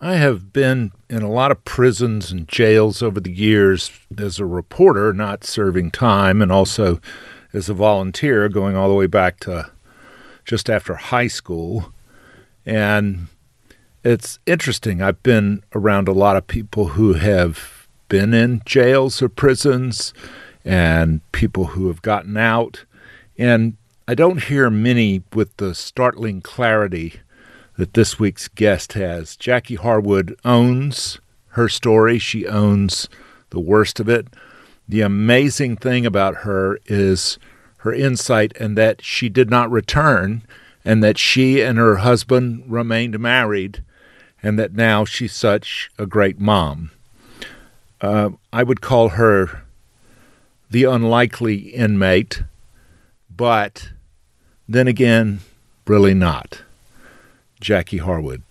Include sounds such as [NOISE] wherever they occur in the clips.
I have been in a lot of prisons and jails over the years as a reporter, not serving time, and also as a volunteer, going all the way back to just after high school. And it's interesting. I've been around a lot of people who have been in jails or prisons and people who have gotten out. And I don't hear many with the startling clarity that this week's guest has. Jackie Harwood owns her story, she owns the worst of it. The amazing thing about her is her insight and that she did not return and that she and her husband remained married and that now she's such a great mom. Uh, I would call her the unlikely inmate, but then again, really not. Jackie Harwood.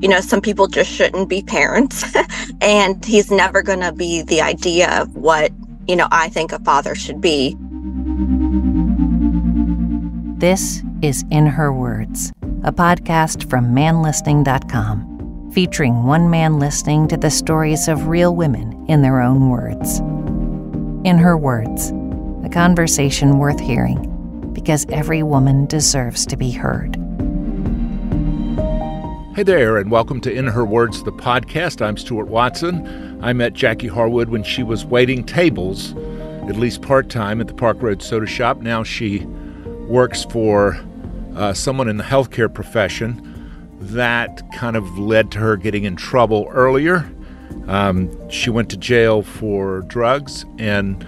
You know, some people just shouldn't be parents, [LAUGHS] and he's never going to be the idea of what, you know, I think a father should be. This is In Her Words, a podcast from manlistening.com, featuring one man listening to the stories of real women in their own words. In Her Words, a conversation worth hearing because every woman deserves to be heard. Hey there, and welcome to In Her Words, the podcast. I'm Stuart Watson. I met Jackie Harwood when she was waiting tables, at least part time, at the Park Road Soda Shop. Now she works for uh, someone in the healthcare profession. That kind of led to her getting in trouble earlier. Um, she went to jail for drugs and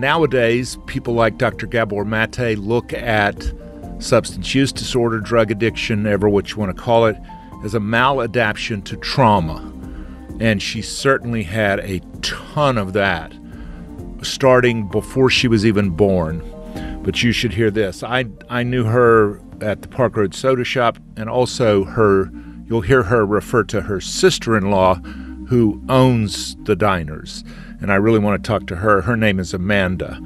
nowadays, people like Dr. Gabor Mate look at substance use disorder, drug addiction, ever what you want to call it, as a maladaptation to trauma. And she certainly had a ton of that starting before she was even born. But you should hear this. I, I knew her at the Park Road Soda Shop, and also her, you'll hear her refer to her sister in law who owns the diners and I really want to talk to her. Her name is Amanda.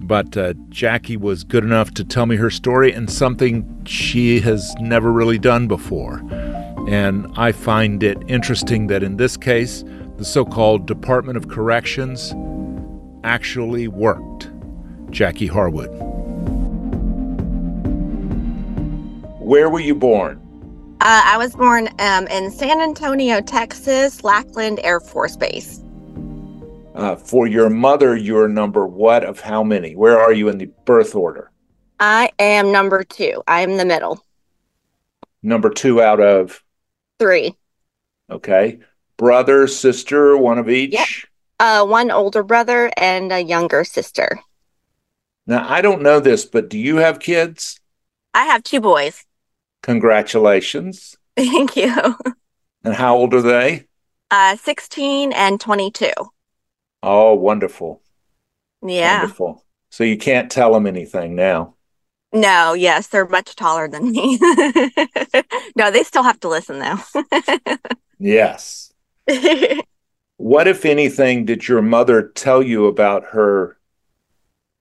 But uh, Jackie was good enough to tell me her story and something she has never really done before. And I find it interesting that in this case, the so called Department of Corrections actually worked. Jackie Harwood. Where were you born? Uh, I was born um, in San Antonio, Texas, Lackland Air Force Base. Uh, for your mother, you're number what of how many? Where are you in the birth order? I am number two. I am the middle. Number two out of three. Okay. Brother, sister, one of each? Yep. Uh, one older brother and a younger sister. Now, I don't know this, but do you have kids? I have two boys. Congratulations. [LAUGHS] Thank you. And how old are they? Uh, 16 and 22. Oh, wonderful. Yeah. Wonderful. So you can't tell them anything now. No, yes, they're much taller than me. [LAUGHS] no, they still have to listen though. [LAUGHS] yes. what, if anything, did your mother tell you about her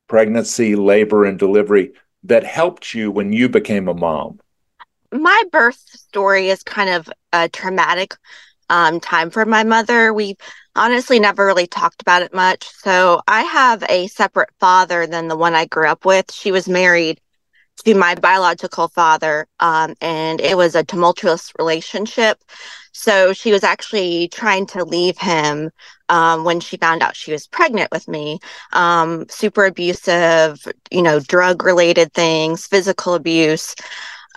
pregnancy, labor, and delivery that helped you when you became a mom? My birth story is kind of a traumatic um, time for my mother. We honestly never really talked about it much. So I have a separate father than the one I grew up with. She was married to my biological father, um, and it was a tumultuous relationship. So she was actually trying to leave him um, when she found out she was pregnant with me. Um, super abusive, you know, drug related things, physical abuse.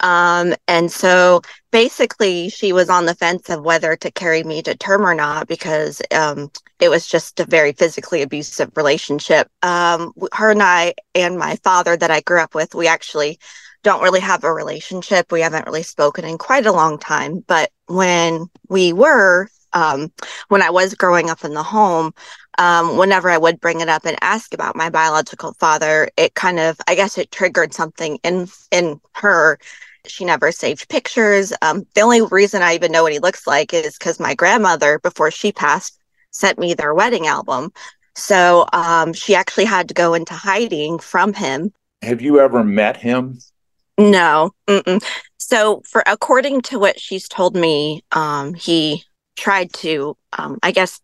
Um, and so basically, she was on the fence of whether to carry me to term or not because um, it was just a very physically abusive relationship. Um, her and I, and my father that I grew up with, we actually don't really have a relationship. We haven't really spoken in quite a long time. But when we were, um, when I was growing up in the home, um, whenever I would bring it up and ask about my biological father, it kind of, I guess, it triggered something in in her she never saved pictures. Um, the only reason I even know what he looks like is because my grandmother, before she passed, sent me their wedding album. So um, she actually had to go into hiding from him. Have you ever met him? No. Mm-mm. So, for according to what she's told me, um, he tried to. Um, I guess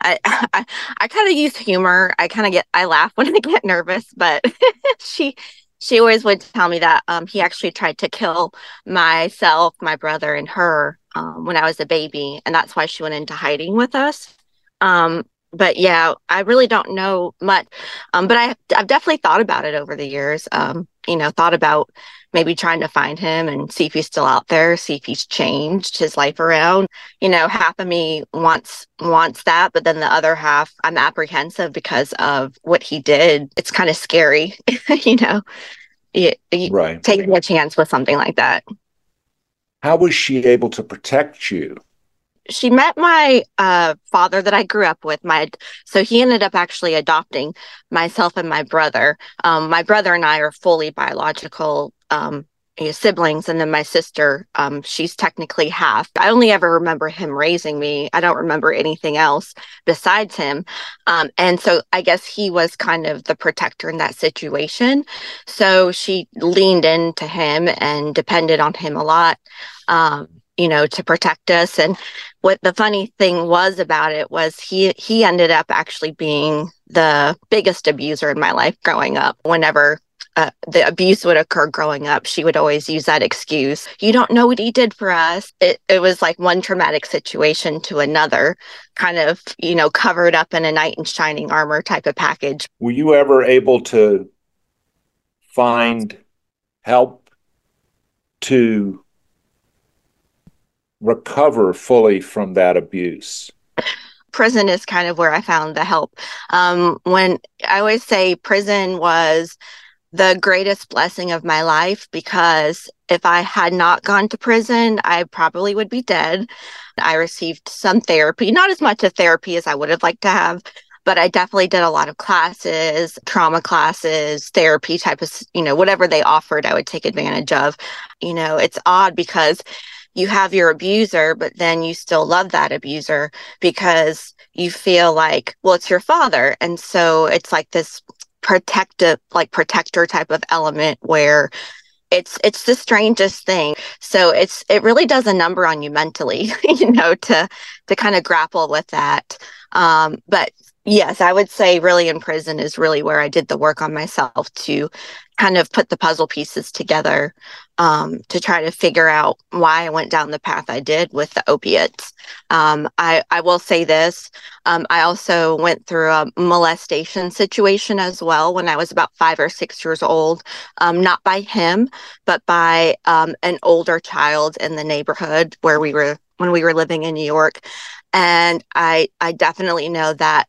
I [LAUGHS] I, I kind of use humor. I kind of get I laugh [LAUGHS] when I get nervous, but [LAUGHS] she she always would tell me that um, he actually tried to kill myself, my brother, and her um, when I was a baby, and that's why she went into hiding with us. Um, but yeah, I really don't know much. Um, but I, I've definitely thought about it over the years. Um, you know, thought about maybe trying to find him and see if he's still out there, see if he's changed his life around. You know, half of me wants wants that, but then the other half, I'm apprehensive because of what he did. It's kind of scary, [LAUGHS] you know, you, you right. taking a chance with something like that. How was she able to protect you? she met my uh, father that I grew up with. My so he ended up actually adopting myself and my brother. Um, my brother and I are fully biological um, siblings, and then my sister, um, she's technically half. I only ever remember him raising me. I don't remember anything else besides him. Um, and so I guess he was kind of the protector in that situation. So she leaned into him and depended on him a lot. Um, you know to protect us and what the funny thing was about it was he he ended up actually being the biggest abuser in my life growing up whenever uh, the abuse would occur growing up she would always use that excuse you don't know what he did for us it, it was like one traumatic situation to another kind of you know covered up in a knight in shining armor type of package were you ever able to find help to recover fully from that abuse? Prison is kind of where I found the help. Um, when I always say prison was the greatest blessing of my life because if I had not gone to prison, I probably would be dead. I received some therapy, not as much of therapy as I would have liked to have, but I definitely did a lot of classes, trauma classes, therapy type of, you know, whatever they offered, I would take advantage of. You know, it's odd because you have your abuser, but then you still love that abuser because you feel like, well, it's your father. And so it's like this protective, like protector type of element where it's it's the strangest thing. So it's it really does a number on you mentally [LAUGHS] you know to to kind of grapple with that. Um but yes i would say really in prison is really where i did the work on myself to kind of put the puzzle pieces together um, to try to figure out why I went down the path I did with the opiates. Um, I, I will say this um, I also went through a molestation situation as well when I was about five or six years old, um, not by him, but by um, an older child in the neighborhood where we were when we were living in New York. And I, I definitely know that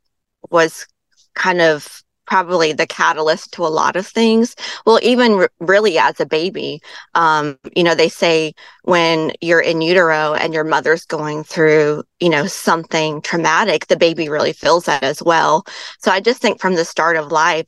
was kind of probably the catalyst to a lot of things. Well, even really as a baby, um, you know, they say when you're in utero and your mother's going through, you know, something traumatic, the baby really feels that as well. So I just think from the start of life,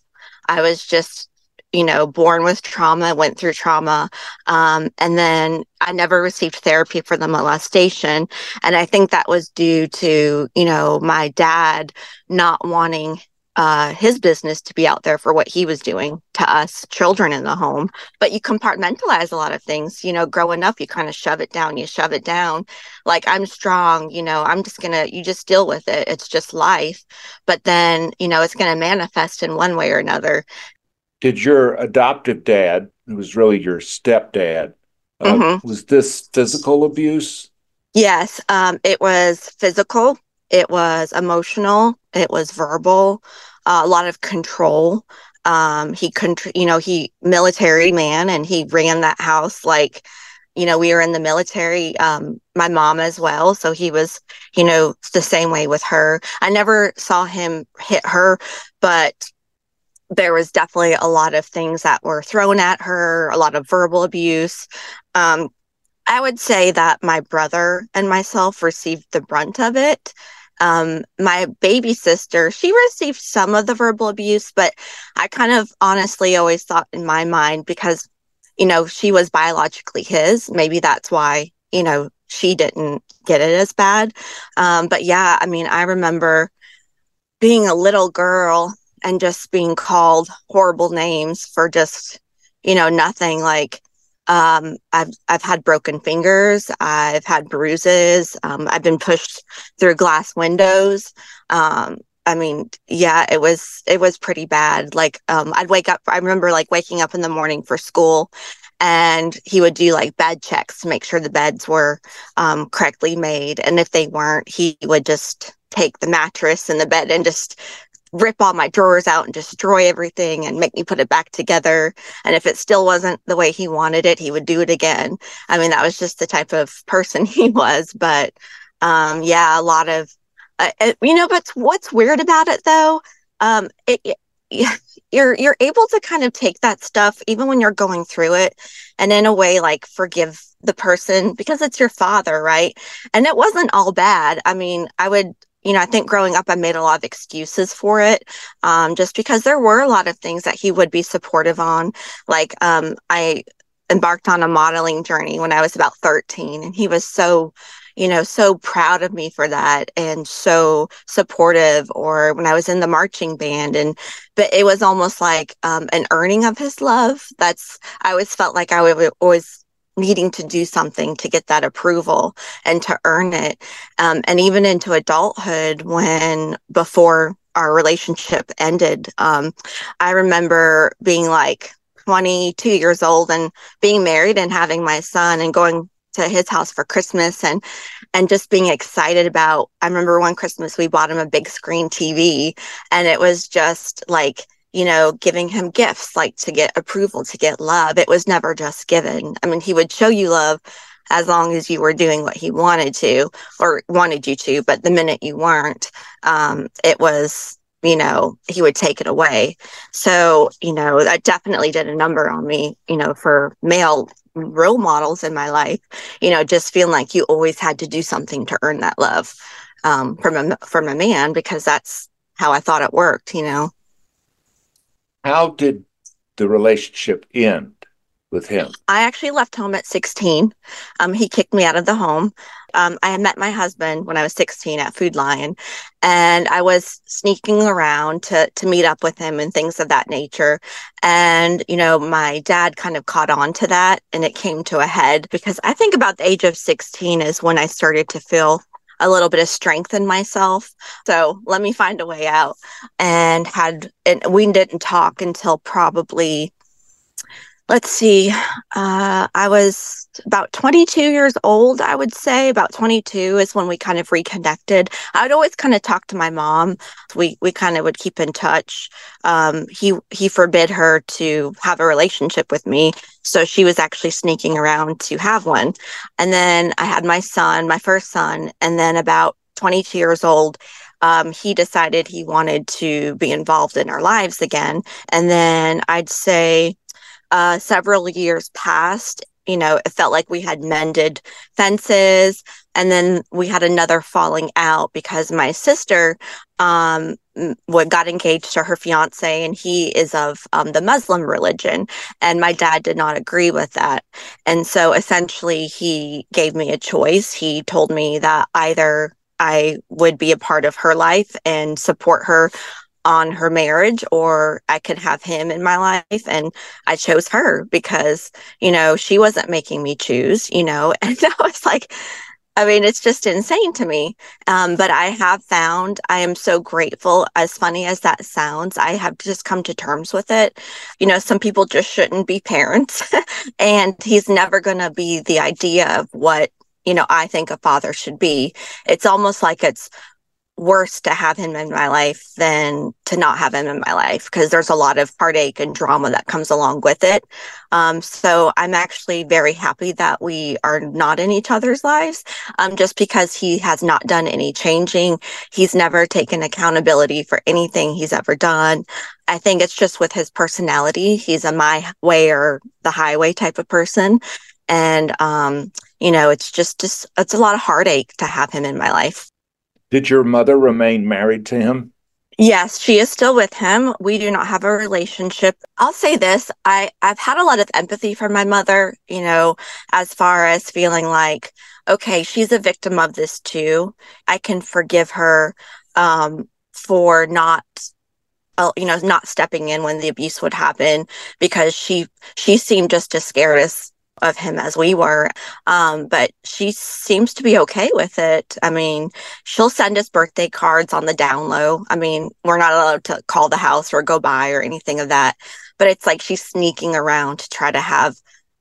I was just you know, born with trauma, went through trauma. Um, and then I never received therapy for the molestation. And I think that was due to, you know, my dad not wanting uh, his business to be out there for what he was doing to us children in the home. But you compartmentalize a lot of things. You know, growing up, you kind of shove it down, you shove it down. Like, I'm strong, you know, I'm just going to, you just deal with it. It's just life. But then, you know, it's going to manifest in one way or another. Did your adoptive dad, who was really your stepdad, uh, mm-hmm. was this physical abuse? Yes, um, it was physical it was emotional, it was verbal, uh, a lot of control. Um, he contr- you know, he military man and he ran that house like, you know, we were in the military, um, my mom as well. So he was, you know, the same way with her. I never saw him hit her, but there was definitely a lot of things that were thrown at her, a lot of verbal abuse. Um, I would say that my brother and myself received the brunt of it. Um, my baby sister, she received some of the verbal abuse, but I kind of honestly always thought in my mind because, you know, she was biologically his, maybe that's why, you know, she didn't get it as bad. Um, but yeah, I mean, I remember being a little girl and just being called horrible names for just, you know, nothing like Um, I've I've had broken fingers. I've had bruises. Um, I've been pushed through glass windows. Um, I mean, yeah, it was it was pretty bad. Like, um, I'd wake up. I remember like waking up in the morning for school, and he would do like bed checks to make sure the beds were um, correctly made, and if they weren't, he would just take the mattress and the bed and just rip all my drawers out and destroy everything and make me put it back together. And if it still wasn't the way he wanted it, he would do it again. I mean, that was just the type of person [LAUGHS] he was. But um, yeah, a lot of, uh, uh you know, but what's weird about it though, um, it, it [LAUGHS] you're you're able to kind of take that stuff even when you're going through it and in a way like forgive the person because it's your father right and it wasn't all bad i mean i would you know, I think growing up, I made a lot of excuses for it, um, just because there were a lot of things that he would be supportive on. Like, um, I embarked on a modeling journey when I was about 13, and he was so, you know, so proud of me for that and so supportive. Or when I was in the marching band, and but it was almost like um, an earning of his love. That's I always felt like I would always needing to do something to get that approval and to earn it. Um, and even into adulthood, when before our relationship ended, um, I remember being like 22 years old and being married and having my son and going to his house for Christmas and and just being excited about I remember one Christmas we bought him a big screen TV and it was just like you know, giving him gifts like to get approval, to get love. It was never just given. I mean, he would show you love as long as you were doing what he wanted to or wanted you to, but the minute you weren't, um, it was, you know, he would take it away. So, you know, that definitely did a number on me, you know, for male role models in my life, you know, just feeling like you always had to do something to earn that love um, from a from a man because that's how I thought it worked, you know. How did the relationship end with him? I actually left home at 16. Um, he kicked me out of the home. Um, I had met my husband when I was 16 at Food Lion, and I was sneaking around to to meet up with him and things of that nature. And you know, my dad kind of caught on to that, and it came to a head because I think about the age of 16 is when I started to feel a little bit of strength in myself. So let me find a way out. And had, and we didn't talk until probably let's see, uh, I was about 22 years old, I would say. About 22 is when we kind of reconnected. I would always kind of talk to my mom. We we kind of would keep in touch. Um, he he forbid her to have a relationship with me, so she was actually sneaking around to have one. And then I had my son, my first son, and then about 22 years old. Um, he decided he wanted to be involved in our lives again. And then I'd say uh, several years passed, you know, it felt like we had mended fences. And then we had another falling out because my sister um, what got engaged to her fiance, and he is of um, the Muslim religion. And my dad did not agree with that. And so essentially, he gave me a choice. He told me that either I would be a part of her life and support her on her marriage or I could have him in my life. And I chose her because, you know, she wasn't making me choose, you know, [LAUGHS] and I was like, I mean, it's just insane to me. Um, but I have found I am so grateful. As funny as that sounds, I have just come to terms with it. You know, some people just shouldn't be parents, [LAUGHS] and he's never going to be the idea of what, you know, I think a father should be. It's almost like it's worse to have him in my life than to not have him in my life because there's a lot of heartache and drama that comes along with it. Um, so I'm actually very happy that we are not in each other's lives um, just because he has not done any changing. He's never taken accountability for anything he's ever done. I think it's just with his personality. He's a my way or the highway type of person. And, um, you know, it's just, just, it's a lot of heartache to have him in my life. Did your mother remain married to him? Yes, she is still with him. We do not have a relationship. I'll say this, I I've had a lot of empathy for my mother, you know, as far as feeling like okay, she's a victim of this too. I can forgive her um for not you know, not stepping in when the abuse would happen because she she seemed just as scared as of him as we were. Um, but she seems to be okay with it. I mean, she'll send us birthday cards on the down low. I mean, we're not allowed to call the house or go by or anything of that, but it's like she's sneaking around to try to have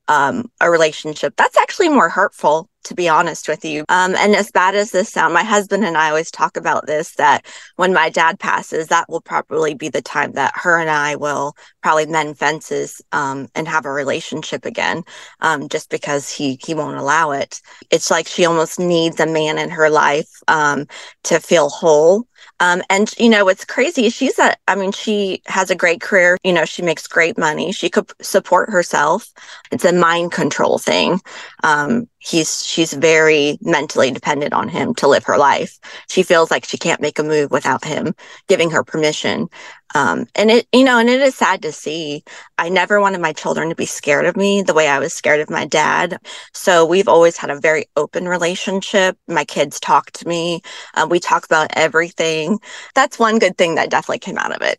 um, a relationship. That's actually more hurtful to be honest with you. Um, and as bad as this sound, my husband and I always talk about this that when my dad passes, that will probably be the time that her and I will probably mend fences um, and have a relationship again, um, just because he he won't allow it. It's like she almost needs a man in her life um, to feel whole. Um, and you know what's crazy? She's a, I mean, she has a great career. You know, she makes great money. She could support herself. It's a mind control thing. Um, he's she's very mentally dependent on him to live her life. She feels like she can't make a move without him giving her permission. Um, and it you know and it is sad to see. I never wanted my children to be scared of me the way i was scared of my dad. So we've always had a very open relationship. My kids talk to me. Uh, we talk about everything. That's one good thing that definitely came out of it.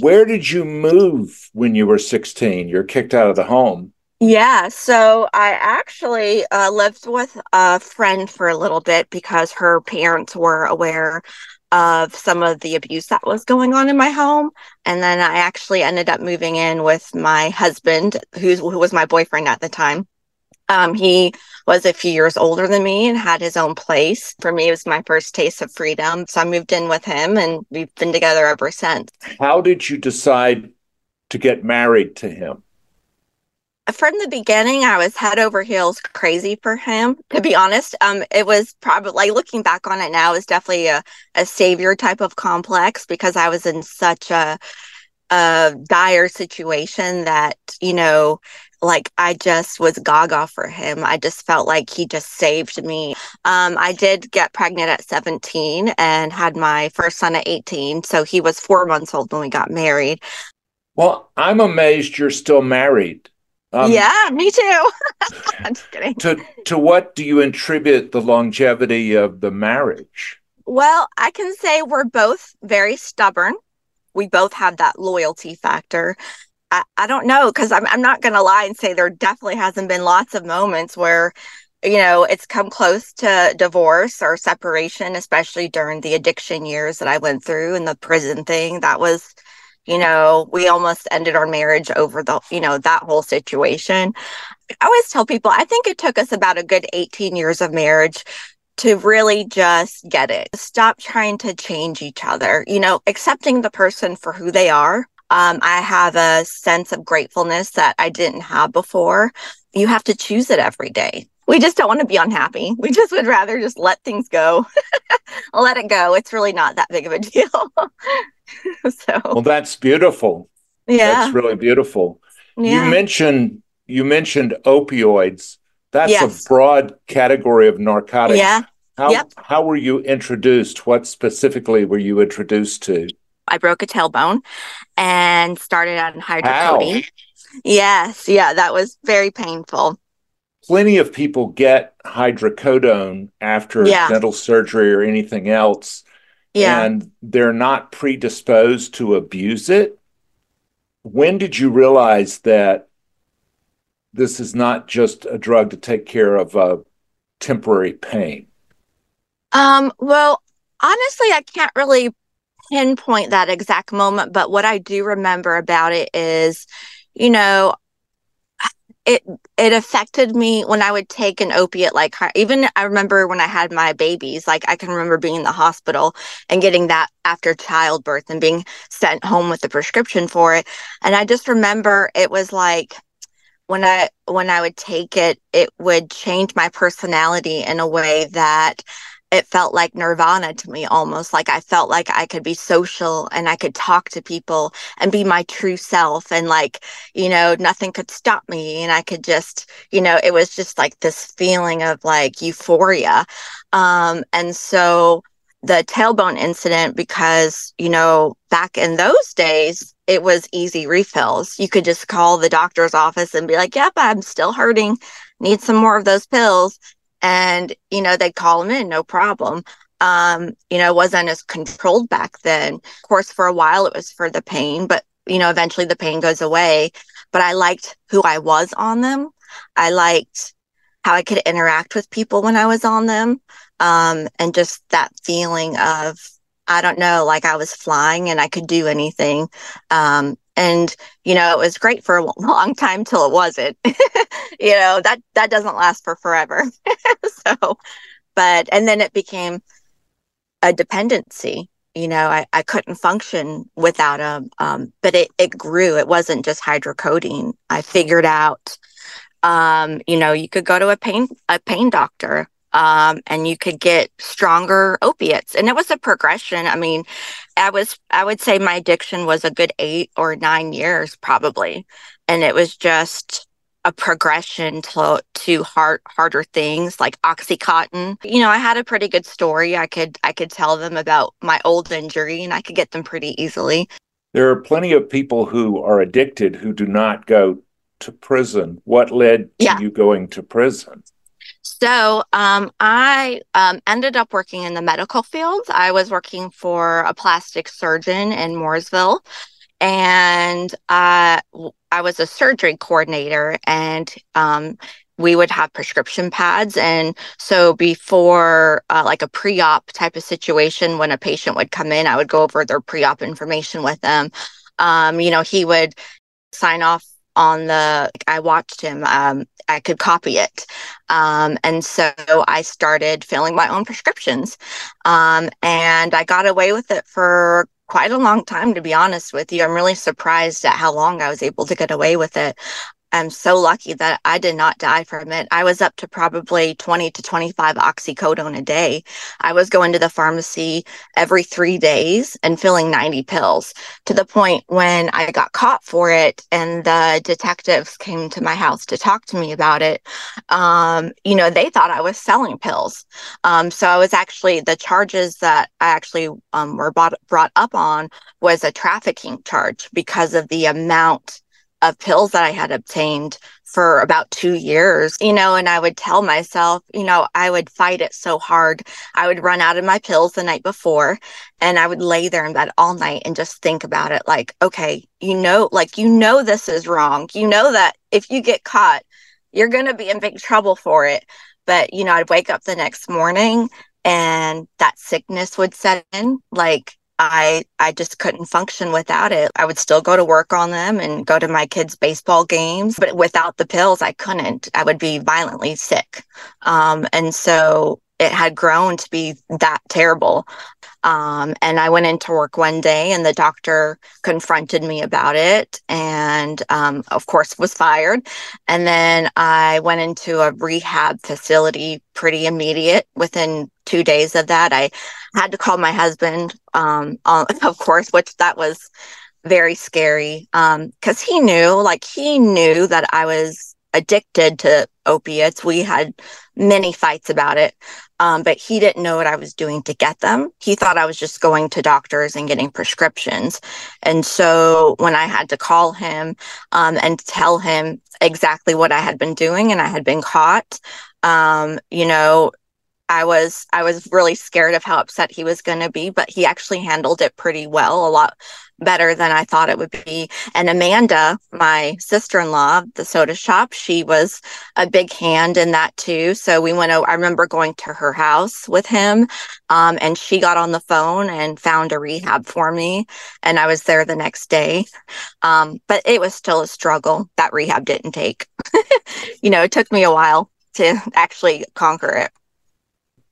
Where did you move when you were 16 you're kicked out of the home yeah, so I actually uh, lived with a friend for a little bit because her parents were aware of some of the abuse that was going on in my home. And then I actually ended up moving in with my husband, who's, who was my boyfriend at the time. Um, he was a few years older than me and had his own place. For me, it was my first taste of freedom. So I moved in with him and we've been together ever since. How did you decide to get married to him? From the beginning, I was head over heels crazy for him. To be honest, um, it was probably like looking back on it now is definitely a, a savior type of complex because I was in such a a dire situation that you know like I just was gaga for him. I just felt like he just saved me. Um, I did get pregnant at 17 and had my first son at 18. So he was four months old when we got married. Well, I'm amazed you're still married. Um, yeah, me too. [LAUGHS] I'm just kidding. To to what do you attribute the longevity of the marriage? Well, I can say we're both very stubborn. We both have that loyalty factor. I, I don't know because I'm I'm not gonna lie and say there definitely hasn't been lots of moments where you know it's come close to divorce or separation, especially during the addiction years that I went through and the prison thing. That was you know, we almost ended our marriage over the, you know, that whole situation. I always tell people, I think it took us about a good 18 years of marriage to really just get it. Stop trying to change each other, you know, accepting the person for who they are. Um, I have a sense of gratefulness that I didn't have before. You have to choose it every day. We just don't want to be unhappy. We just would rather just let things go. [LAUGHS] let it go. It's really not that big of a deal. [LAUGHS] so well that's beautiful yeah that's really beautiful yeah. you mentioned you mentioned opioids that's yes. a broad category of narcotics yeah how, yep. how were you introduced what specifically were you introduced to i broke a tailbone and started on hydrocodone yes yeah that was very painful plenty of people get hydrocodone after yeah. dental surgery or anything else yeah. and they're not predisposed to abuse it. When did you realize that this is not just a drug to take care of a temporary pain? Um, well, honestly, I can't really pinpoint that exact moment, but what I do remember about it is, you know, it it affected me when I would take an opiate like even I remember when I had my babies like I can remember being in the hospital and getting that after childbirth and being sent home with the prescription for it. And I just remember it was like when I when I would take it it would change my personality in a way that it felt like nirvana to me almost like i felt like i could be social and i could talk to people and be my true self and like you know nothing could stop me and i could just you know it was just like this feeling of like euphoria. Um and so the tailbone incident because you know back in those days it was easy refills. You could just call the doctor's office and be like yep i'm still hurting. Need some more of those pills and you know they'd call him in no problem um you know wasn't as controlled back then of course for a while it was for the pain but you know eventually the pain goes away but I liked who I was on them. I liked how I could interact with people when I was on them. Um, and just that feeling of, I don't know, like I was flying and I could do anything. Um, and you know it was great for a [LAUGHS] long time till it wasn't. [LAUGHS] You know that that doesn't last for forever. [LAUGHS] So but and then it became a dependency. You know i, I couldn't function without them um, but it, it grew. It wasn't just hydrocodone. I figured out um, you know you could go to a pain a pain doctor um, and you could get stronger opiates. And it was a progression. I mean, I was, I would say my addiction was a good eight or nine years probably. And it was just a progression to, to hard, harder things like Oxycontin. You know, I had a pretty good story. I could, I could tell them about my old injury and I could get them pretty easily. There are plenty of people who are addicted who do not go to prison. What led to yeah. you going to prison? So um, I um, ended up working in the medical field. I was working for a plastic surgeon in Mooresville, and uh, I was a surgery coordinator. And um, we would have prescription pads. And so before uh, like a pre-op type of situation, when a patient would come in, I would go over their pre-op information with them. Um, you know, he would sign off on the i watched him um, i could copy it. Um, and so i started filling my own prescriptions. Um, and i got away with it for quite a long time to be honest with you. I'm really surprised at how long i was able to get away with it I'm so lucky that I did not die from it. I was up to probably 20 to 25 oxycodone a day. I was going to the pharmacy every three days and filling 90 pills to the point when I got caught for it and the detectives came to my house to talk to me about it. Um, you know, they thought I was selling pills. Um, so I was actually, the charges that I actually um, were bought, brought up on was a trafficking charge because of the amount of pills that I had obtained for about two years, you know, and I would tell myself, you know, I would fight it so hard. I would run out of my pills the night before and I would lay there in bed all night and just think about it like, okay, you know, like, you know, this is wrong. You know that if you get caught, you're going to be in big trouble for it. But, you know, I'd wake up the next morning and that sickness would set in. Like, I I just couldn't function without it. I would still go to work on them and go to my kids' baseball games, but without the pills, I couldn't. I would be violently sick, um, and so it had grown to be that terrible. Um, and I went into work one day and the doctor confronted me about it and, um, of course, was fired. And then I went into a rehab facility pretty immediate within two days of that. I had to call my husband, um, [LAUGHS] of course, which that was very scary because um, he knew, like, he knew that I was addicted to opiates. We had many fights about it. Um, but he didn't know what I was doing to get them. He thought I was just going to doctors and getting prescriptions. And so when I had to call him um, and tell him exactly what I had been doing and I had been caught, um, you know, I was I was really scared of how upset he was going to be, but he actually handled it pretty well, a lot better than I thought it would be. And Amanda, my sister-in-law, the soda shop, she was a big hand in that too. So we went. I remember going to her house with him, um, and she got on the phone and found a rehab for me, and I was there the next day. Um, but it was still a struggle. That rehab didn't take. [LAUGHS] you know, it took me a while to actually conquer it.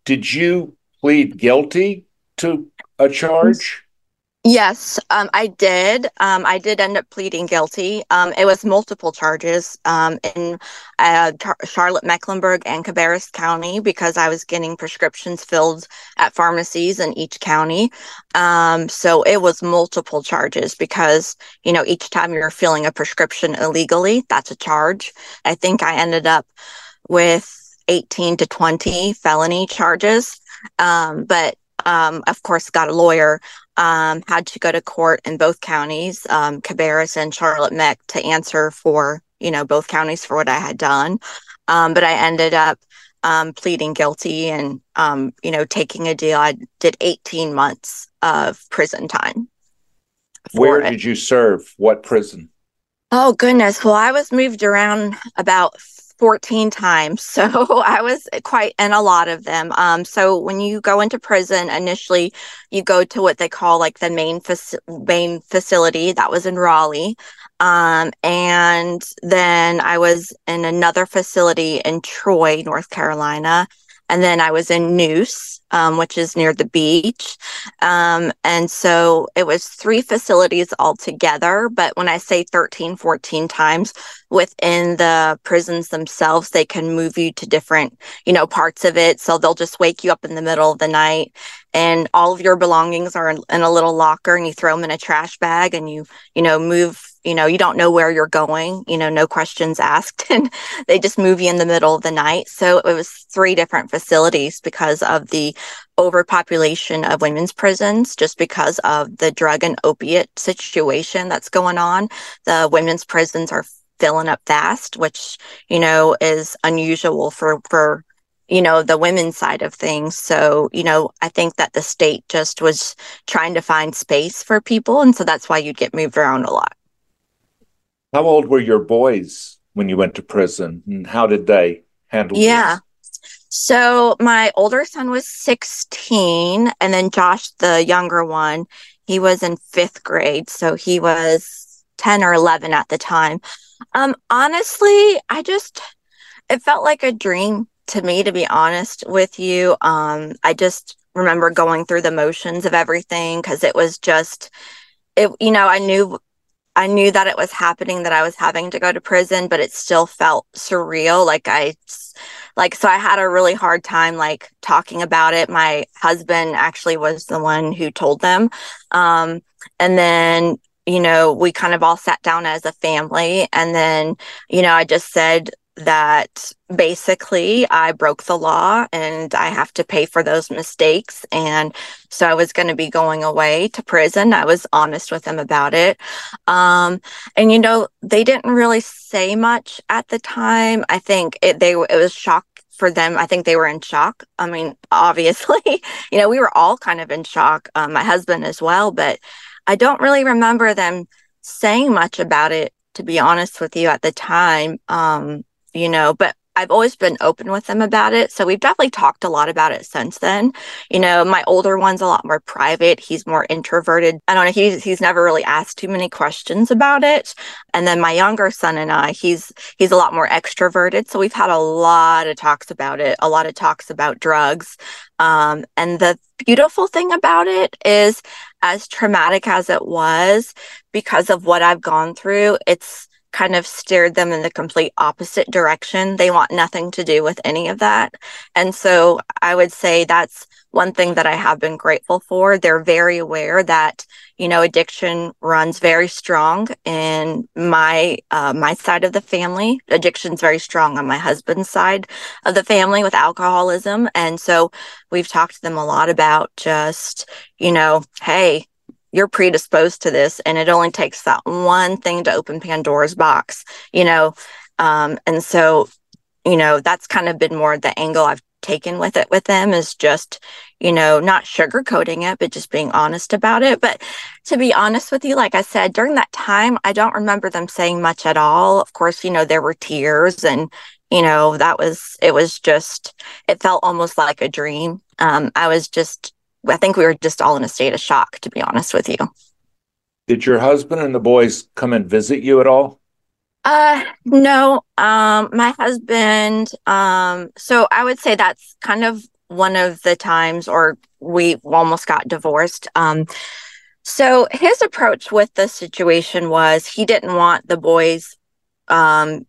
Did you plead guilty to a charge? Yes, um, I did. Um, I did end up pleading guilty. Um, it was multiple charges um, in uh, Charlotte, Mecklenburg, and Cabarrus County because I was getting prescriptions filled at pharmacies in each county. Um, so it was multiple charges because, you know, each time you're filling a prescription illegally, that's a charge. I think I ended up with 18 to 20 felony charges. Um, but um, of course, got a lawyer, um, had to go to court in both counties, um, Cabarrus and Charlotte Meck, to answer for, you know, both counties for what I had done. Um, but I ended up um, pleading guilty and, um, you know, taking a deal. I did 18 months of prison time. Where did you serve? What prison? Oh, goodness. Well, I was moved around about 14 times. [LAUGHS] So I was quite in a lot of them. Um, so when you go into prison, initially you go to what they call like the main, faci- main facility that was in Raleigh. Um, and then I was in another facility in Troy, North Carolina. And then I was in Neuse, um, which is near the beach. Um, and so it was three facilities altogether. But when I say 13, 14 times within the prisons themselves, they can move you to different, you know, parts of it. So they'll just wake you up in the middle of the night and all of your belongings are in, in a little locker and you throw them in a trash bag and you, you know, move you know you don't know where you're going you know no questions asked [LAUGHS] and they just move you in the middle of the night. So it was three different facilities because of the overpopulation of women's prisons just because of the drug and opiate situation that's going on. The women's prisons are filling up fast which you know is unusual for for you know the women's side of things. So you know i think that the state just was trying to find space for people and so that's why you'd get moved around a lot how old were your boys when you went to prison and how did they handle yeah. this? so my older son was 16 and then josh the younger one he was in fifth grade so he was 10 or 11 at the time. Um honestly i just it felt like a dream to me to be honest with you. Um i just remember going through the motions of everything because it was just it you know i knew I knew that it was happening that I was having to go to prison, but it still felt surreal. Like I like so I had a really hard time like talking about it. My husband actually was the one who told them. Um and then you know, we kind of all sat down as a family and then you know, I just said that basically I broke the law and I have to pay for those mistakes. And so I was going to be going away to prison. I was honest with them about it. Um, and, you know, they didn't really say much at the time. I think it, they, it was shock for them. I think they were in shock. I mean, [LAUGHS] obviously, you know, we were all kind of in shock, um, my husband as well, but I don't really remember them saying much about it to be honest with you at the time um you know, but I've always been open with them about it. So we've definitely talked a lot about it since then. You know, my older one's a lot more private. He's more introverted. I don't know. He's he's never really asked too many questions about it. And then my younger son and I, he's he's a lot more extroverted. So we've had a lot of talks about it, a lot of talks about drugs. Um, and the beautiful thing about it is as traumatic as it was, because of what I've gone through, it's kind of steered them in the complete opposite direction. They want nothing to do with any of that. And so I would say that's one thing that I have been grateful for. They're very aware that, you know, addiction runs very strong in my uh, my side of the family. Addiction's very strong on my husband's side of the family with alcoholism. And so we've talked to them a lot about just, you know, hey, you're predisposed to this and it only takes that one thing to open pandora's box you know? Um, and so you know that's kind of been more the angle i've taken with it with them is just you know not sugarcoating it but just being honest about it. But to be honest with you like i said during that time i don't remember them saying much at all. Of course you know there were tears and you know that was it was just it felt almost like a dream. Um, i was just I think we were just all in a state of shock, to be honest with you. Did your husband and the boys come and visit you at all? Uh no. Um my husband um so I would say that's kind of one of the times or we almost got divorced. Um so his approach with the situation was he didn't want the boys um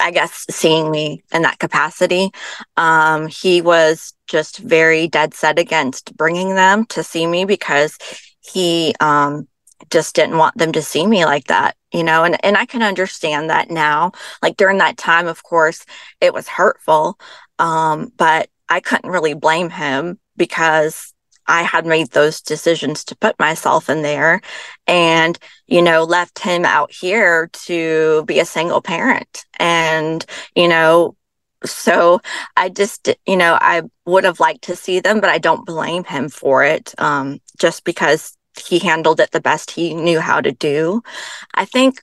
I guess seeing me in that capacity. Um, he was just very dead set against bringing them to see me because he um, just didn't want them to see me like that, you know. And and I can understand that now. Like during that time, of course, it was hurtful, um, but I couldn't really blame him because I had made those decisions to put myself in there and, you know, left him out here to be a single parent. And, you know, so I just, you know, I would have liked to see them, but I don't blame him for it um, just because he handled it the best he knew how to do. I think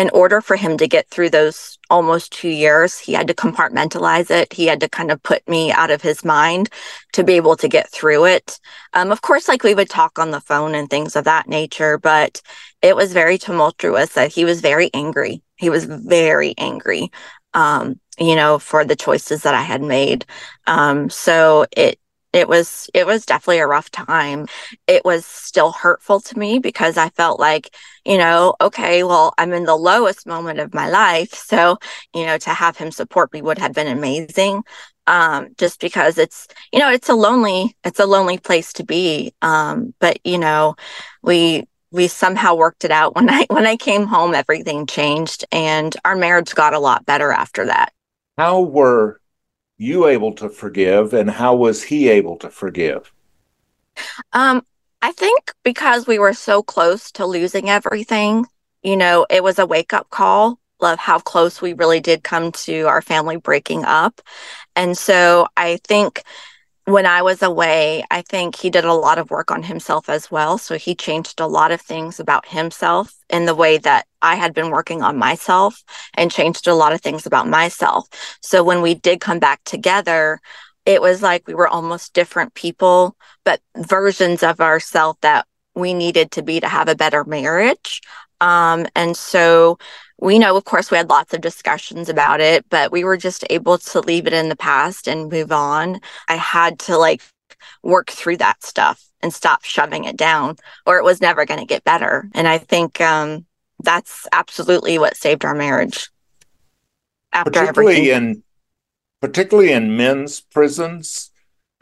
in order for him to get through those almost two years, he had to compartmentalize it. He had to kind of put me out of his mind to be able to get through it. Um, of course, like we would talk on the phone and things of that nature, but it was very tumultuous. That he was very angry. He was very angry, um, you know, for the choices that I had made. Um, so it it was it was definitely a rough time. It was still hurtful to me because i felt like you know okay well i'm in the lowest moment of my life. So you know to have him support me would have been amazing um just because it's you know it's a lonely it's a lonely place to be. Um but you know we we somehow worked it out. [LAUGHS] When i when i came home everything changed and our marriage got a lot better after that. How were you able to forgive and how was he able to forgive? Um, I think because we were so close to losing everything, you know, it was a wake up call of how close we really did come to our family breaking up. And so I think when I was away, I think he did a lot of work on himself as well. So he changed a lot of things about himself in the way that I had been working on myself and changed a lot of things about myself. So when we did come back together, it was like we were almost different people, but versions of ourselves that we needed to be to have a better marriage. Um, and so we know, of course, we had lots of discussions about it, but we were just able to leave it in the past and move on. I had to like work through that stuff and stop shoving it down, or it was never going to get better. And I think um, that's absolutely what saved our marriage. After particularly everything. in particularly in men's prisons,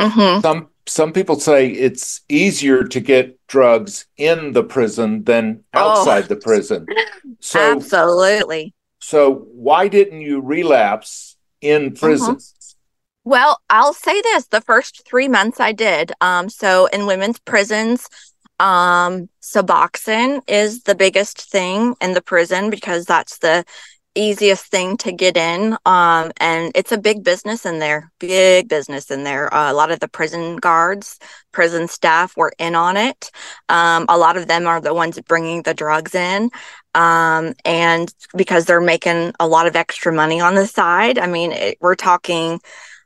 mm-hmm. some some people say it's easier to get drugs in the prison than outside oh, the prison. [LAUGHS] So absolutely. So why didn't you relapse in prison? Mm-hmm. Well, I'll say this: the first three months I did. Um, so in women's prisons, um, Suboxone is the biggest thing in the prison because that's the easiest thing to get in. Um, and it's a big business in there, big business in there. Uh, a lot of the prison guards, prison staff were in on it. Um, a lot of them are the ones bringing the drugs in. Um, and because they're making a lot of extra money on the side, I mean, it, we're talking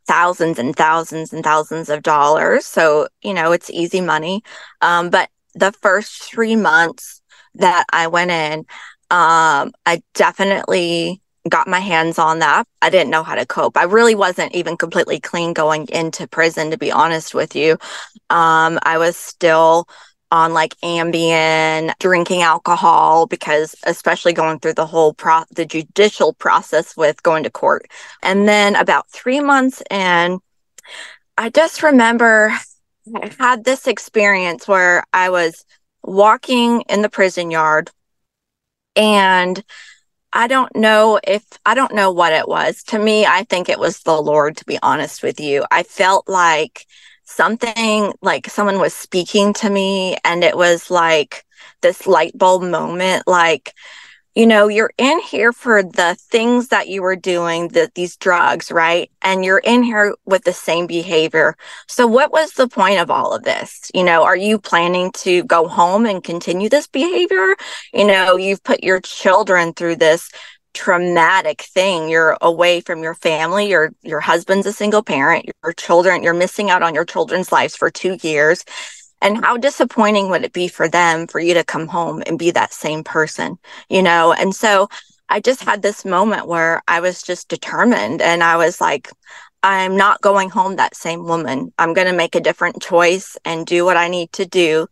thousands and thousands and thousands of dollars. So, you know, it's easy money. Um, but the first three months that I went in, um, I definitely got my hands on that. I didn't know how to cope. I really wasn't even completely clean going into prison, to be honest with you. Um, I was still on like Ambien, drinking alcohol because especially going through the whole pro the judicial process with going to court. And then about 3 months in I just remember I had this experience where I was walking in the prison yard and I don't know if I don't know what it was. To me, I think it was the Lord, to be honest with you. I felt like something like someone was speaking to me, and it was like this light bulb moment like, you know, you're in here for the things that you were doing, the, these drugs, right? And you're in here with the same behavior. So, what was the point of all of this? You know, are you planning to go home and continue this behavior? You know, you've put your children through this traumatic thing you're away from your family your your husband's a single parent your children you're missing out on your children's lives for 2 years and how disappointing would it be for them for you to come home and be that same person, you know? And so I just had this moment where I was just determined and I was like, I'm not going home that same woman. I'm going to make a different choice and do what I need to do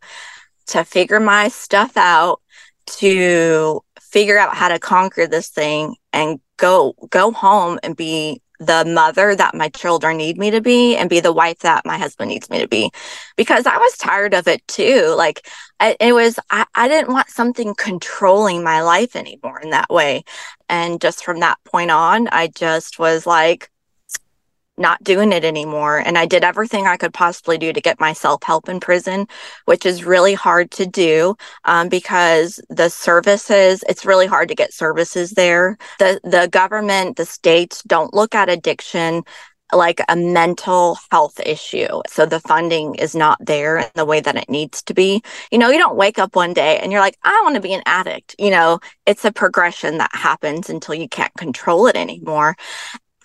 to figure my stuff out, to figure out how to conquer this thing and go go home and be the mother that my children need me to be and be the wife that my husband needs me to be. Because i was tired of it too. Like I, it was I, I didn't want something controlling my life anymore in that way. And just from that point on i just was like not doing it anymore. And I did everything I could possibly do to get myself help in prison, which is really hard to do um, because the services, it's really hard to get services there. The, the government, the states don't look at addiction like a mental health issue. So the funding is not there in the way that it needs to be. You know, you don't wake up one day and you're like, I want to be an addict. You know, it's a progression that happens until you can't control it anymore.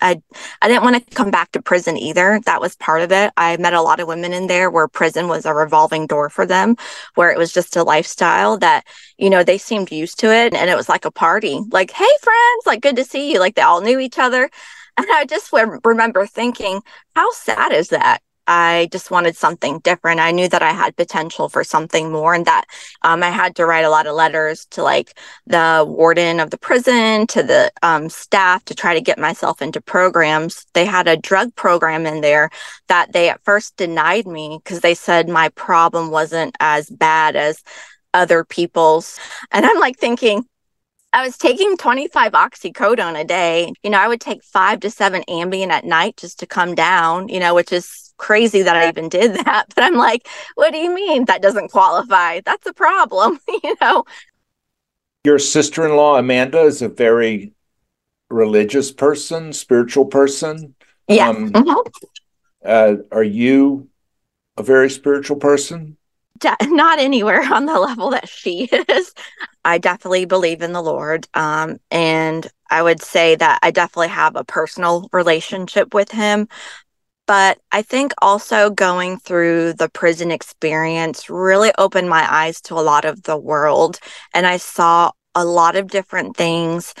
I I didn't want to come back to prison either. That was part of it. I met a lot of women in there where prison was a revolving door for them, where it was just a lifestyle that, you know, they seemed used to it and it was like a party. Like, "Hey friends, like good to see you." Like they all knew each other. And I just remember thinking, how sad is that? I just wanted something different. I knew that I had potential for something more and that um, I had to write a lot of letters to like the warden of the prison, to the um, staff to try to get myself into programs. They had a drug program in there that they at first denied me because they said my problem wasn't as bad as other people's. And I'm like thinking, I was taking 25 oxycodone a day. You know, I would take five to seven Ambien at night just to come down, you know, which is crazy that I even did [LAUGHS] that. But I'm like, what do you mean that doesn't qualify? That's a problem, [LAUGHS] you know? Your sister in law, Amanda, is a very religious person, spiritual person. Yeah. Um, mm-hmm. uh, are you a very spiritual person? not anywhere on the [LAUGHS] level that she is. I definitely believe in the Lord. Um, and I would say that I definitely have a personal relationship with Him. But I think also going through the prison experience really opened my eyes to a lot of the world. And I saw a lot of different things.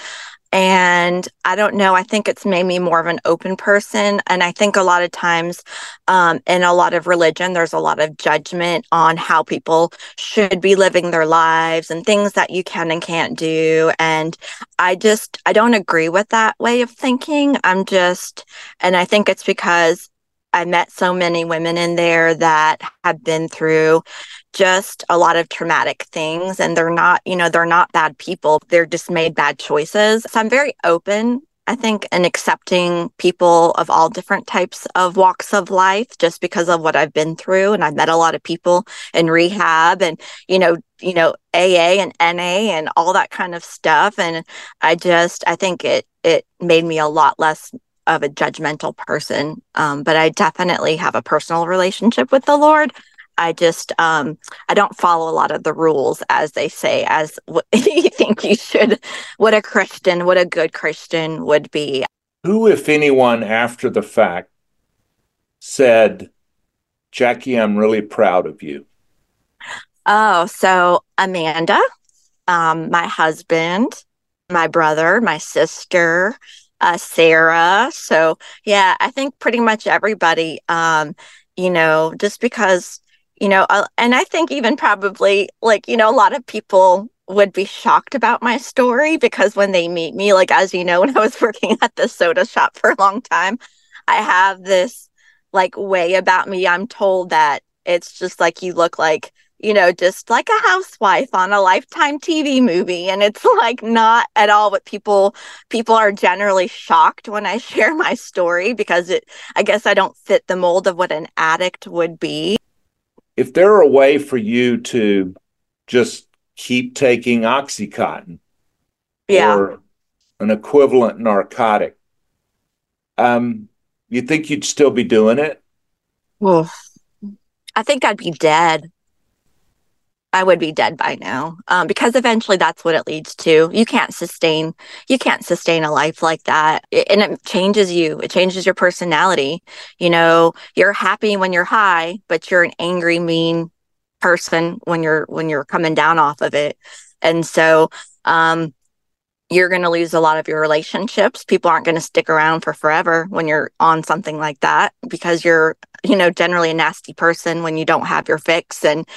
And I don't know, I think it's made me more of an open person. And I think a lot of times um, in a lot of religion, there's a lot of judgment on how people should be living their lives and things that you can and can't do. And I just, I don't agree with that way of thinking. I'm just, and I think it's because I met so many women in there that have been through just a lot of traumatic things and they're not, you know, they're not bad people. They're just made bad choices. So I'm very open I think, in accepting people of all different types of walks of life just because of what I've been through. And I've met a lot of people in rehab and, you know, you know, AA and NA and all that kind of stuff. And I just, I think it, it made me a lot less of a judgmental person. Um, but I definitely have a personal relationship with the Lord. I just um, I don't follow a lot of the rules as they say as [LAUGHS] what you think you should what a Christian what a good Christian would be. Who if anyone after the fact said Jackie I'm really proud of you. Oh, so Amanda, um, my husband, my brother, my sister, uh, Sarah. So yeah, I think pretty much everybody um, you know, just because you know, uh, and I think even probably like, you know, a lot of people would be shocked about my story because when they meet me, like, as you know, [LAUGHS] when I was working at the soda shop for a long time, I have this like way about me. I'm told that it's just like you look like, you know, just like a housewife on a lifetime TV movie. And it's [LAUGHS] like not at all what people people are generally shocked when I [LAUGHS] share my story because it I guess I don't fit the mold of what an addict would be if there were a way for you to just keep taking Oxycontin yeah. or an equivalent narcotic, um, you think you'd still be doing it? Well, I think I'd be dead. I would be dead by now um, because eventually that's what it leads to. You can't sustain you can't sustain a life like that, it, and it changes you. It changes your personality. You know, you're happy when you're high, but you're an angry, mean person when you're when you're coming down off of it. And so, um, you're going to lose a lot of your relationships. People aren't going to stick around for forever when you're on something like that because you're, you know, generally a nasty person when you don't have your fix and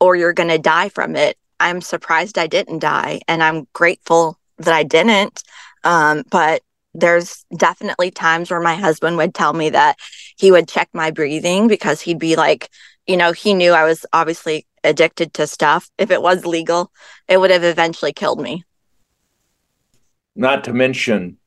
or you're going to die from it. I'm surprised I didn't die and I'm grateful that I didn't. Um, but there's definitely times where my husband would tell me that he would check my breathing because he'd be like, you know, he knew I was obviously addicted to stuff. If it was legal, it would have eventually killed me not to mention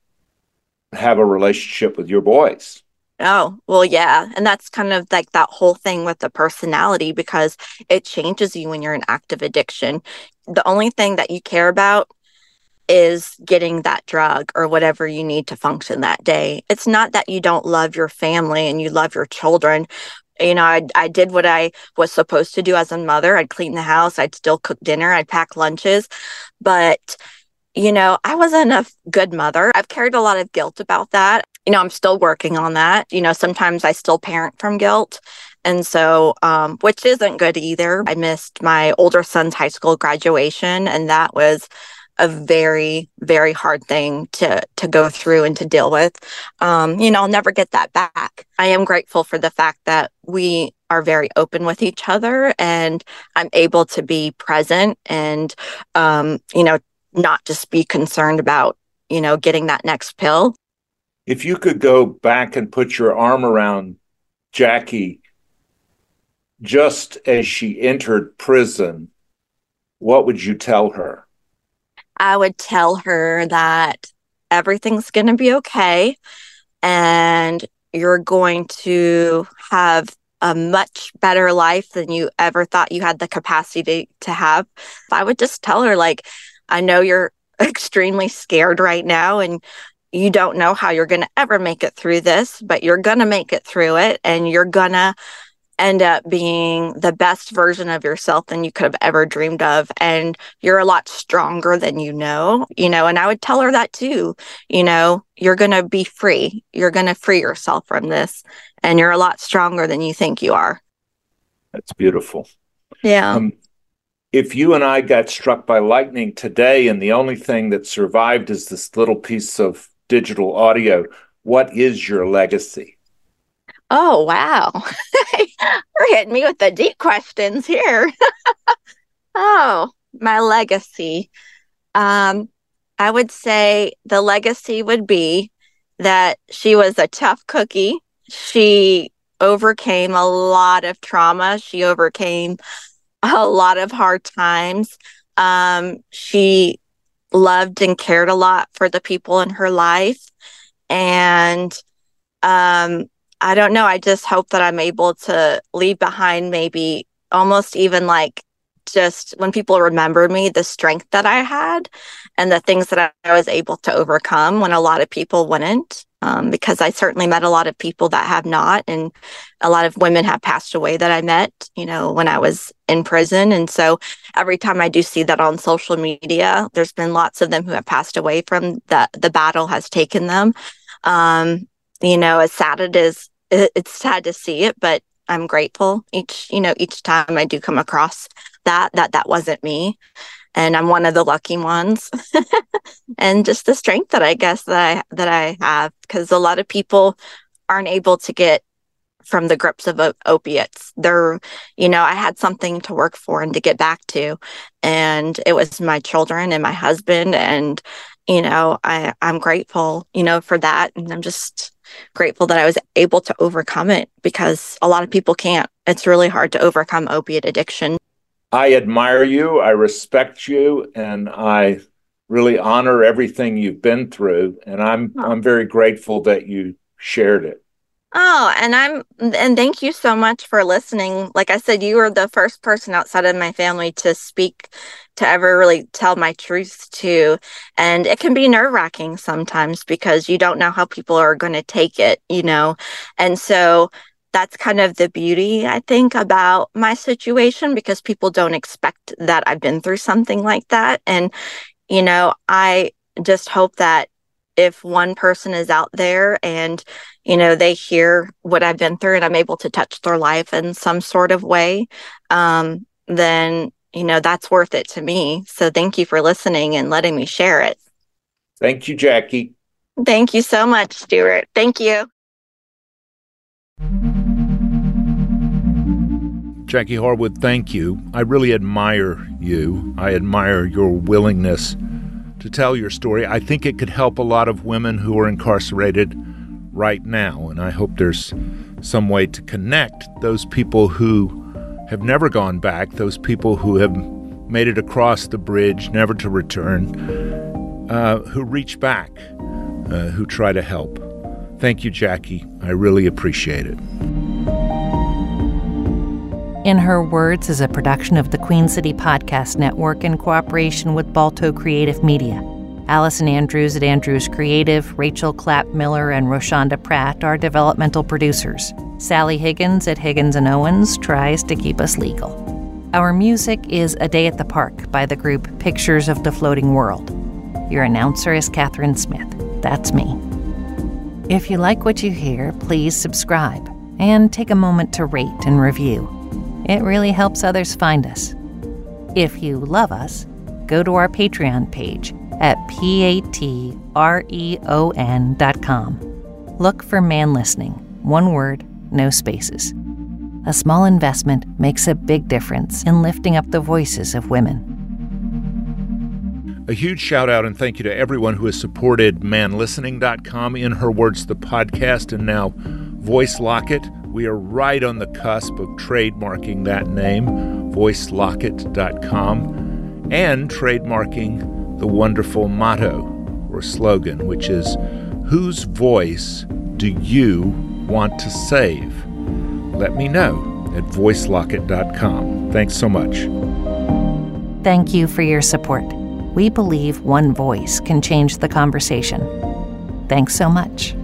have a relationship with your boys. Oh, well, yeah. And that's kind of like that whole thing with the personality because it changes you when you're in active addiction. The only thing that you care about is getting that drug or whatever you need to function that day. It's not that you don't love your family and you love your children. You know, I, I did what I was supposed to do as a mother. I'd clean the house, I'd still cook dinner, I'd pack lunches. But, you know, I wasn't a good mother. I've carried a lot of guilt about that. You know, I'm still working on that. You know, sometimes I still parent from guilt. And so, um, which isn't good either. I missed my older son's high school graduation, and that was a very very hard thing to to go through and to deal with um, you know i'll never get that back i am grateful for the fact that we are very open with each other and i'm able to be present and um, you know not just be concerned about you know getting that next pill if you could go back and put your arm around jackie just as she entered prison what would you tell her I would tell her that everything's going to be okay and you're going to have a much better life than you ever thought you had the capacity to have. I would just tell her, like, I know you're [LAUGHS] extremely scared right now and you don't know how you're going to ever make it through this, but you're going to make it through it and you're going to end up being the best version of yourself than you could have ever dreamed of. And you're a lot stronger than you know you know and i would tell her that too. You know you're going to be free. You're going to free yourself from this and you're a lot stronger than you think you are. That's beautiful. Yeah. Um, if you and i got struck by lightning today and the only thing that survived is this little piece of digital audio what is your legacy Oh, wow. [LAUGHS] You're hitting me with the deep questions here. [LAUGHS] oh, my legacy. Um, I would say the legacy would be that she was a tough cookie. She overcame a lot of trauma. She overcame a lot of hard times. Um, she loved and cared a lot for the people in her life. And um, I don't know. I just hope that I'm able to leave behind maybe almost even like just when people remember me, the strength that I had and the things that I was able to overcome when a lot of people wouldn't. Um, because I certainly met a lot of people that have not, and a lot of women have passed away that I met, you know, when I was in prison. And so every time I do see that on social media, there's been lots of them who have passed away from the the battle has taken them. Um, you know, as sad it is, it's sad to see it, but I'm grateful each, you know, each time I do come across that, that that wasn't me. And I'm one of the lucky ones. [LAUGHS] and just the strength that I guess that I, that I have, because a lot of people aren't able to get from the grips of opiates. They're, you know, I had something to work for and to get back to. And it was my children and my husband. And, you know, I, I'm grateful, you know, for that. And I'm just grateful that I was able to overcome it because a lot of people can't. It's really hard to overcome opiate addiction. I admire you, I respect you, and I really honor everything you've been through. And I'm oh. I'm very grateful that you shared it. Oh, and I'm and thank you so much for listening. Like I said, you were the first person outside of my family to speak to ever really tell my truth to. And it can be nerve wracking sometimes because you don't know how people are going to take it, you know? And so that's kind of the beauty, I think, about my situation because people don't expect that I've been through something like that. And, you know, I just hope that if one person is out there and you know they hear what i've been through and i'm able to touch their life in some sort of way um, then you know that's worth it to me. So thank you for listening and letting me share it. Thank you jackie. Thank you so much stuart. Thank you Jackie Harwood, thank you. I really admire you. I admire your willingness to tell your story. I think it could help a lot of women who are incarcerated right now. And I hope there's some way to connect those people who have never gone back, those people who have made it across the bridge, never to return, uh, who reach back, uh, who try to help. Thank you, Jackie. I really appreciate it. In Her Words is a production of the Queen City Podcast Network in cooperation with Balto Creative Media. Allison Andrews at Andrews Creative, Rachel Clapp Miller, and Roshonda Pratt are developmental producers. Sally Higgins at Higgins and Owens tries to keep us legal. Our music is A Day at the Park by the group Pictures of the Floating World. Your announcer is Catherine Smith. That's me. If you like what you hear, please subscribe and take a moment to rate and review. It really helps others find us. If you love us, go to our Patreon page at patreon.com. Look for Man Listening, one word, no spaces. A small investment makes a big difference in lifting up the voices of women. A huge shout out and thank you to everyone who has supported manlistening.com, In Her Words, the podcast, and now VoiceLocket. We are right on the cusp of trademarking that name, voicelocket.com, and trademarking the wonderful motto or slogan, which is Whose voice do you want to save? Let me know at voicelocket.com. Thanks so much. Thank you for your support. We believe one voice can change the conversation. Thanks so much.